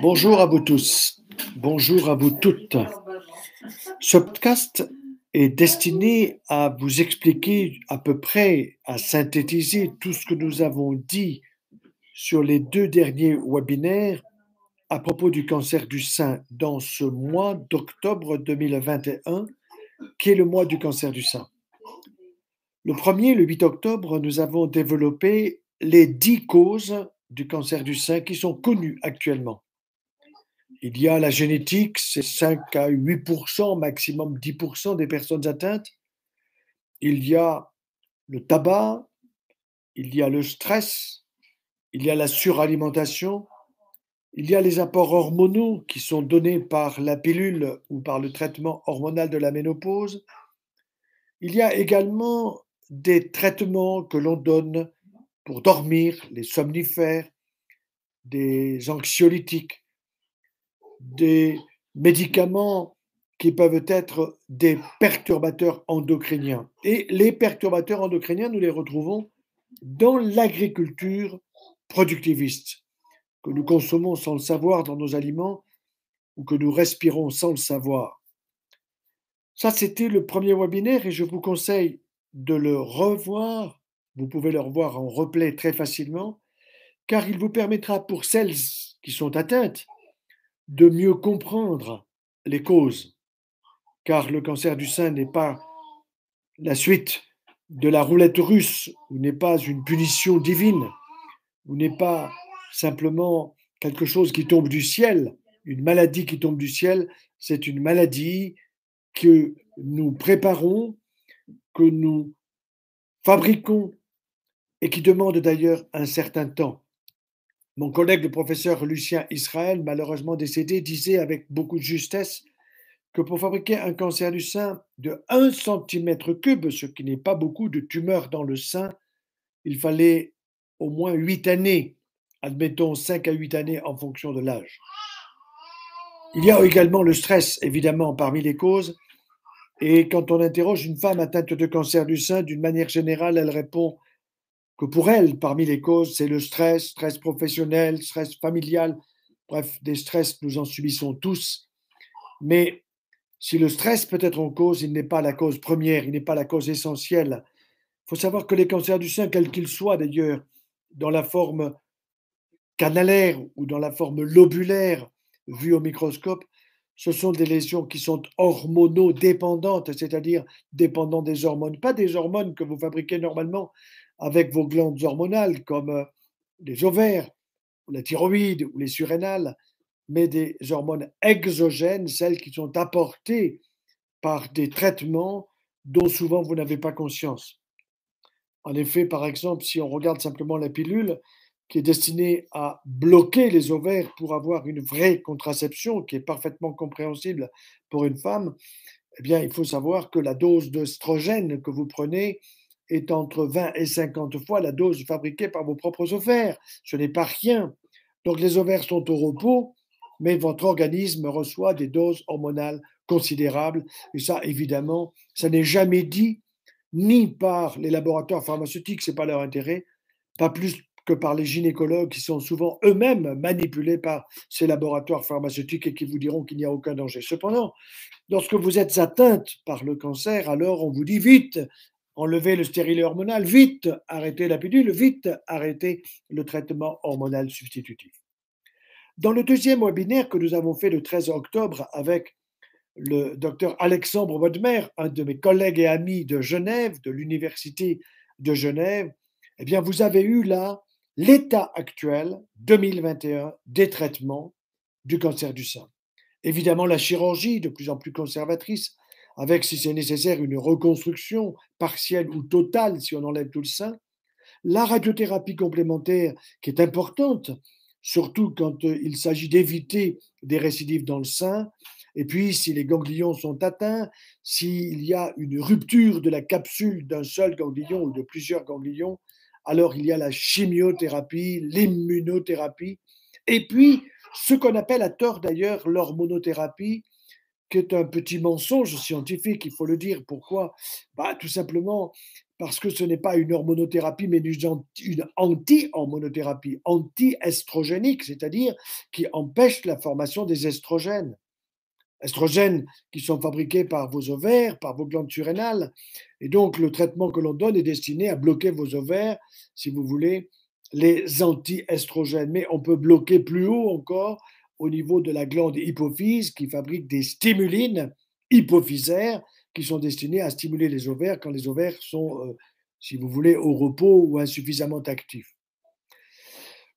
Bonjour à vous tous, bonjour à vous toutes. Ce podcast est destiné à vous expliquer à peu près, à synthétiser tout ce que nous avons dit sur les deux derniers webinaires à propos du cancer du sein dans ce mois d'octobre 2021, qui est le mois du cancer du sein. Le premier, le 8 octobre, nous avons développé les dix causes du cancer du sein qui sont connues actuellement. Il y a la génétique, c'est 5 à 8% maximum 10% des personnes atteintes. Il y a le tabac, il y a le stress, il y a la suralimentation, il y a les apports hormonaux qui sont donnés par la pilule ou par le traitement hormonal de la ménopause. Il y a également des traitements que l'on donne pour dormir, les somnifères, des anxiolytiques, des médicaments qui peuvent être des perturbateurs endocriniens. Et les perturbateurs endocriniens, nous les retrouvons dans l'agriculture productiviste, que nous consommons sans le savoir dans nos aliments ou que nous respirons sans le savoir. Ça, c'était le premier webinaire et je vous conseille de le revoir. Vous pouvez le revoir en replay très facilement, car il vous permettra pour celles qui sont atteintes de mieux comprendre les causes, car le cancer du sein n'est pas la suite de la roulette russe, ou n'est pas une punition divine, ou n'est pas simplement quelque chose qui tombe du ciel, une maladie qui tombe du ciel, c'est une maladie que nous préparons, que nous fabriquons et qui demande d'ailleurs un certain temps. Mon collègue le professeur Lucien Israël, malheureusement décédé, disait avec beaucoup de justesse que pour fabriquer un cancer du sein de 1 cm3, ce qui n'est pas beaucoup de tumeurs dans le sein, il fallait au moins 8 années, admettons 5 à 8 années en fonction de l'âge. Il y a également le stress, évidemment, parmi les causes. Et quand on interroge une femme atteinte de cancer du sein, d'une manière générale, elle répond que pour elle, parmi les causes, c'est le stress, stress professionnel, stress familial, bref, des stress, nous en subissons tous. Mais si le stress peut être en cause, il n'est pas la cause première, il n'est pas la cause essentielle. Il faut savoir que les cancers du sein, quels qu'ils soient d'ailleurs, dans la forme canalaire ou dans la forme lobulaire vue au microscope, ce sont des lésions qui sont hormonodépendantes, c'est-à-dire dépendantes des hormones, pas des hormones que vous fabriquez normalement, avec vos glandes hormonales comme euh, les ovaires, la thyroïde ou les surrénales, mais des hormones exogènes, celles qui sont apportées par des traitements dont souvent vous n'avez pas conscience. En effet, par exemple, si on regarde simplement la pilule qui est destinée à bloquer les ovaires pour avoir une vraie contraception qui est parfaitement compréhensible pour une femme, eh bien, il faut savoir que la dose d'œstrogène que vous prenez est entre 20 et 50 fois la dose fabriquée par vos propres ovaires. Ce n'est pas rien. Donc les ovaires sont au repos, mais votre organisme reçoit des doses hormonales considérables. Et ça, évidemment, ça n'est jamais dit ni par les laboratoires pharmaceutiques, ce n'est pas leur intérêt, pas plus que par les gynécologues qui sont souvent eux-mêmes manipulés par ces laboratoires pharmaceutiques et qui vous diront qu'il n'y a aucun danger. Cependant, lorsque vous êtes atteinte par le cancer, alors on vous dit vite, enlever le stérilet hormonal, vite arrêter la pilule, vite arrêter le traitement hormonal substitutif. Dans le deuxième webinaire que nous avons fait le 13 octobre avec le docteur Alexandre Bodmer, un de mes collègues et amis de Genève, de l'Université de Genève, eh bien, vous avez eu là l'état actuel 2021 des traitements du cancer du sein. Évidemment, la chirurgie, de plus en plus conservatrice, avec, si c'est nécessaire, une reconstruction partielle ou totale si on enlève tout le sein. La radiothérapie complémentaire, qui est importante, surtout quand euh, il s'agit d'éviter des récidives dans le sein. Et puis, si les ganglions sont atteints, s'il y a une rupture de la capsule d'un seul ganglion ou de plusieurs ganglions, alors il y a la chimiothérapie, l'immunothérapie, et puis ce qu'on appelle à tort d'ailleurs l'hormonothérapie, qui est un petit mensonge scientifique, il faut le dire. Pourquoi? Bah, Tout simplement parce que ce n'est pas une hormonothérapie, mais une anti-hormonothérapie, anti-estrogénique, c'est-à-dire qui empêche la formation des estrogènes. Estrogènes qui sont fabriqués par vos ovaires, par vos glandes surrénales. Et donc, le traitement que l'on donne est destiné à bloquer vos ovaires, si vous voulez, les anti-estrogènes. Mais on peut bloquer plus haut encore au niveau de la glande hypophyse qui fabrique des stimulines hypophysaires qui sont destinées à stimuler les ovaires quand les ovaires sont, euh, si vous voulez, au repos ou insuffisamment actifs.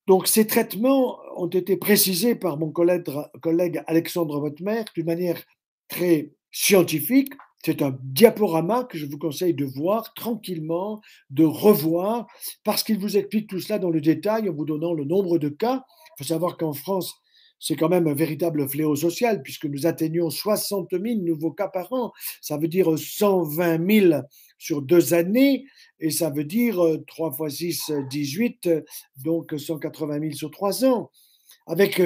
Donc ces traitements ont été précisés par mon collègue, collègue Alexandre Votmer d'une manière très scientifique. C'est un diaporama que je vous conseille de voir tranquillement, de revoir, parce qu'il vous explique tout cela dans le détail en vous donnant le nombre de cas. Il faut savoir qu'en France, c'est quand même un véritable fléau social puisque nous atteignons 60 000 nouveaux cas par an. Ça veut dire 120 000 sur deux années et ça veut dire 3 fois 6, 18, donc 180 000 sur trois ans. Avec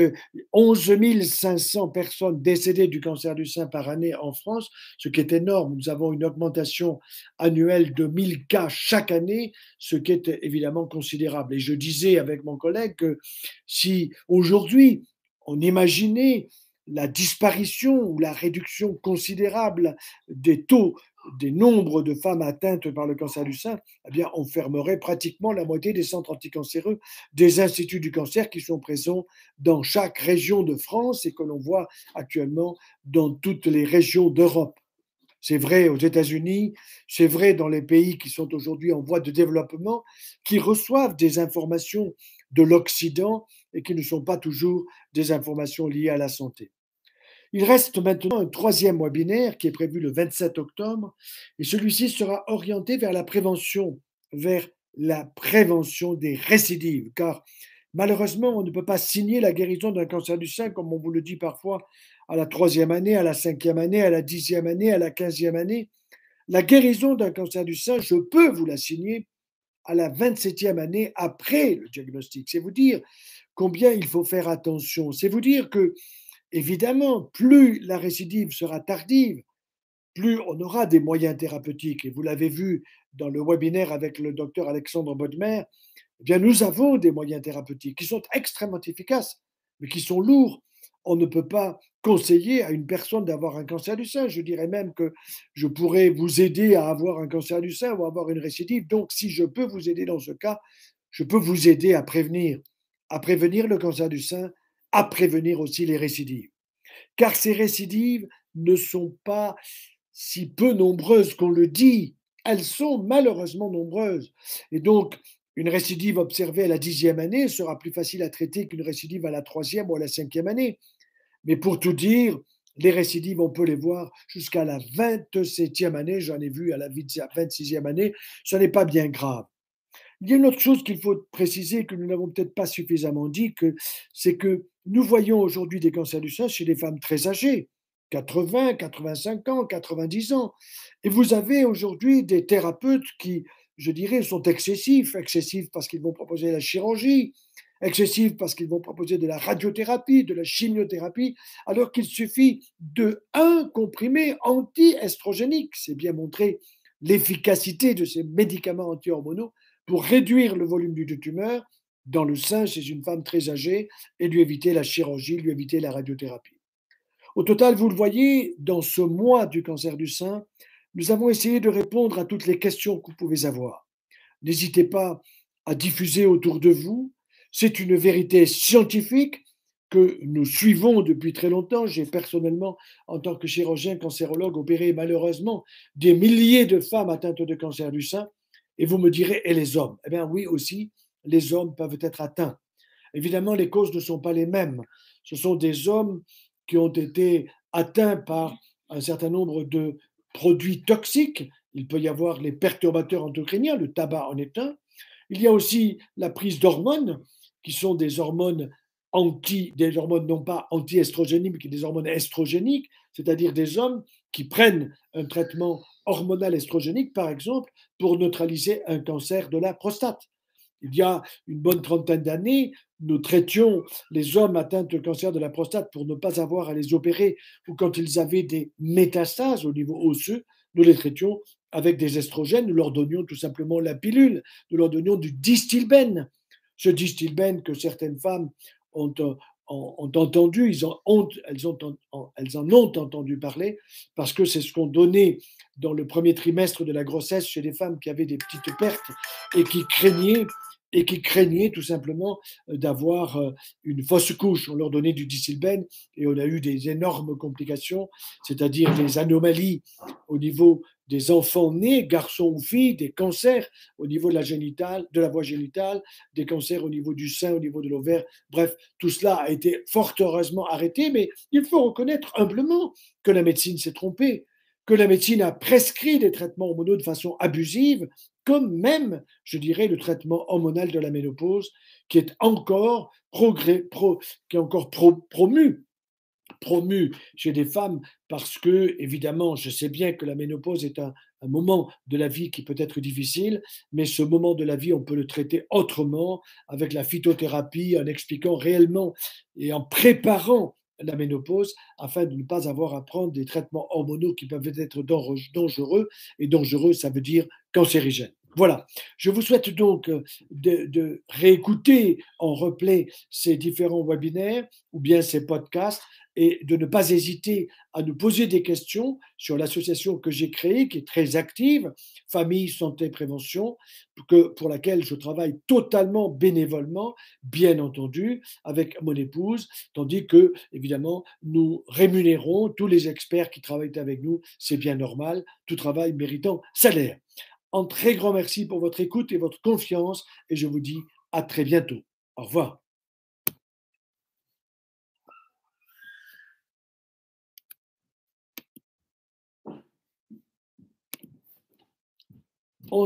11 500 personnes décédées du cancer du sein par année en France, ce qui est énorme. Nous avons une augmentation annuelle de 1000 cas chaque année, ce qui est évidemment considérable. Et je disais avec mon collègue que si aujourd'hui on imaginait la disparition ou la réduction considérable des taux, des nombres de femmes atteintes par le cancer du sein, eh bien, on fermerait pratiquement la moitié des centres anticancéreux des instituts du cancer qui sont présents dans chaque région de France et que l'on voit actuellement dans toutes les régions d'Europe. C'est vrai aux États-Unis, c'est vrai dans les pays qui sont aujourd'hui en voie de développement, qui reçoivent des informations de l'Occident et qui ne sont pas toujours des informations liées à la santé. Il reste maintenant un troisième webinaire qui est prévu le 27 octobre et celui-ci sera orienté vers la prévention, vers la prévention des récidives, car malheureusement, on ne peut pas signer la guérison d'un cancer du sein, comme on vous le dit parfois, à la troisième année, à la cinquième année, à la dixième année, à la quinzième année. La guérison d'un cancer du sein, je peux vous la signer à la 27e année après le diagnostic. C'est vous dire combien il faut faire attention. C'est vous dire que, évidemment, plus la récidive sera tardive, plus on aura des moyens thérapeutiques. Et vous l'avez vu dans le webinaire avec le docteur Alexandre Bodmer, eh bien, nous avons des moyens thérapeutiques qui sont extrêmement efficaces, mais qui sont lourds. On ne peut pas conseiller à une personne d'avoir un cancer du sein. Je dirais même que je pourrais vous aider à avoir un cancer du sein ou avoir une récidive. Donc, si je peux vous aider dans ce cas, je peux vous aider à prévenir à prévenir le cancer du sein, à prévenir aussi les récidives. Car ces récidives ne sont pas si peu nombreuses qu'on le dit, elles sont malheureusement nombreuses. Et donc, une récidive observée à la dixième année sera plus facile à traiter qu'une récidive à la troisième ou à la cinquième année. Mais pour tout dire, les récidives, on peut les voir jusqu'à la 27e année, j'en ai vu à la 26e année, ce n'est pas bien grave. Il y a une autre chose qu'il faut préciser que nous n'avons peut-être pas suffisamment dit, que, c'est que nous voyons aujourd'hui des cancers du sein chez des femmes très âgées, 80, 85 ans, 90 ans. Et vous avez aujourd'hui des thérapeutes qui, je dirais, sont excessifs. Excessifs parce qu'ils vont proposer la chirurgie, excessifs parce qu'ils vont proposer de la radiothérapie, de la chimiothérapie, alors qu'il suffit de un comprimé anti-estrogénique. C'est bien montré l'efficacité de ces médicaments anti-hormonaux pour réduire le volume du tumeur dans le sein chez une femme très âgée et lui éviter la chirurgie, lui éviter la radiothérapie. Au total, vous le voyez, dans ce mois du cancer du sein, nous avons essayé de répondre à toutes les questions que vous pouvez avoir. N'hésitez pas à diffuser autour de vous. C'est une vérité scientifique que nous suivons depuis très longtemps. J'ai personnellement, en tant que chirurgien cancérologue, opéré malheureusement des milliers de femmes atteintes de cancer du sein et vous me direz, et les hommes? Eh bien oui aussi, les hommes peuvent être atteints. Évidemment, les causes ne sont pas les mêmes. Ce sont des hommes qui ont été atteints par un certain nombre de produits toxiques. Il peut y avoir les perturbateurs endocriniens, le tabac en est un. Il y a aussi la prise d'hormones, qui sont des hormones anti, des hormones non pas anti-estrogéniques, mais des hormones estrogéniques, c'est-à-dire des hommes qui prennent un traitement hormonal estrogénique, par exemple, pour neutraliser un cancer de la prostate. Il y a une bonne trentaine d'années, nous traitions les hommes atteints de cancer de la prostate pour ne pas avoir à les opérer ou quand ils avaient des métastases au niveau osseux, nous les traitions avec des estrogènes, nous leur donnions tout simplement la pilule, nous leur donnions du distilbène. Ce distilbène que certaines femmes ont, ont, entendu, elles, elles en ont entendu parler, parce que c'est ce qu'on donnait dans le premier trimestre de la grossesse chez les femmes qui avaient des petites pertes et qui craignaient et qui craignaient tout simplement euh, d'avoir euh, une fausse couche. On leur donnait du disilbène et on a eu des énormes complications, c'est-à-dire des anomalies au niveau des enfants nés, garçons ou filles, des cancers au niveau de la génitale, de la voie génitale, des cancers au niveau du sein, au niveau de l'ovaire. Bref, tout cela a été fort heureusement arrêté, mais il faut reconnaître humblement que la médecine s'est trompée, que la médecine a prescrit des traitements hormonaux de façon abusive, comme même, je dirais, le traitement hormonal de la ménopause, qui est encore promu promu chez des femmes parce que, évidemment, je sais bien que la ménopause est un, moment de la vie qui peut être difficile, mais ce moment de la vie, on peut le traiter autrement, avec la phytothérapie, en expliquant réellement et en préparant la ménopause afin de ne pas avoir à prendre des traitements hormonaux qui peuvent être dangereux, et dangereux, ça veut dire cancérigène. Voilà. Je vous souhaite donc euh, de, réécouter en replay ces différents webinaires ou bien ces podcasts et de ne pas hésiter à nous poser des questions sur l'association que j'ai créée, qui est très active, Famille, Santé, Prévention, que, pour laquelle je travaille totalement bénévolement, bien entendu, avec mon épouse, tandis que, évidemment, nous rémunérons tous les experts qui travaillent avec nous, c'est bien normal, tout travail méritant salaire. Un très grand merci pour votre écoute et votre confiance et je vous dis à très bientôt. Au revoir. Bonjour.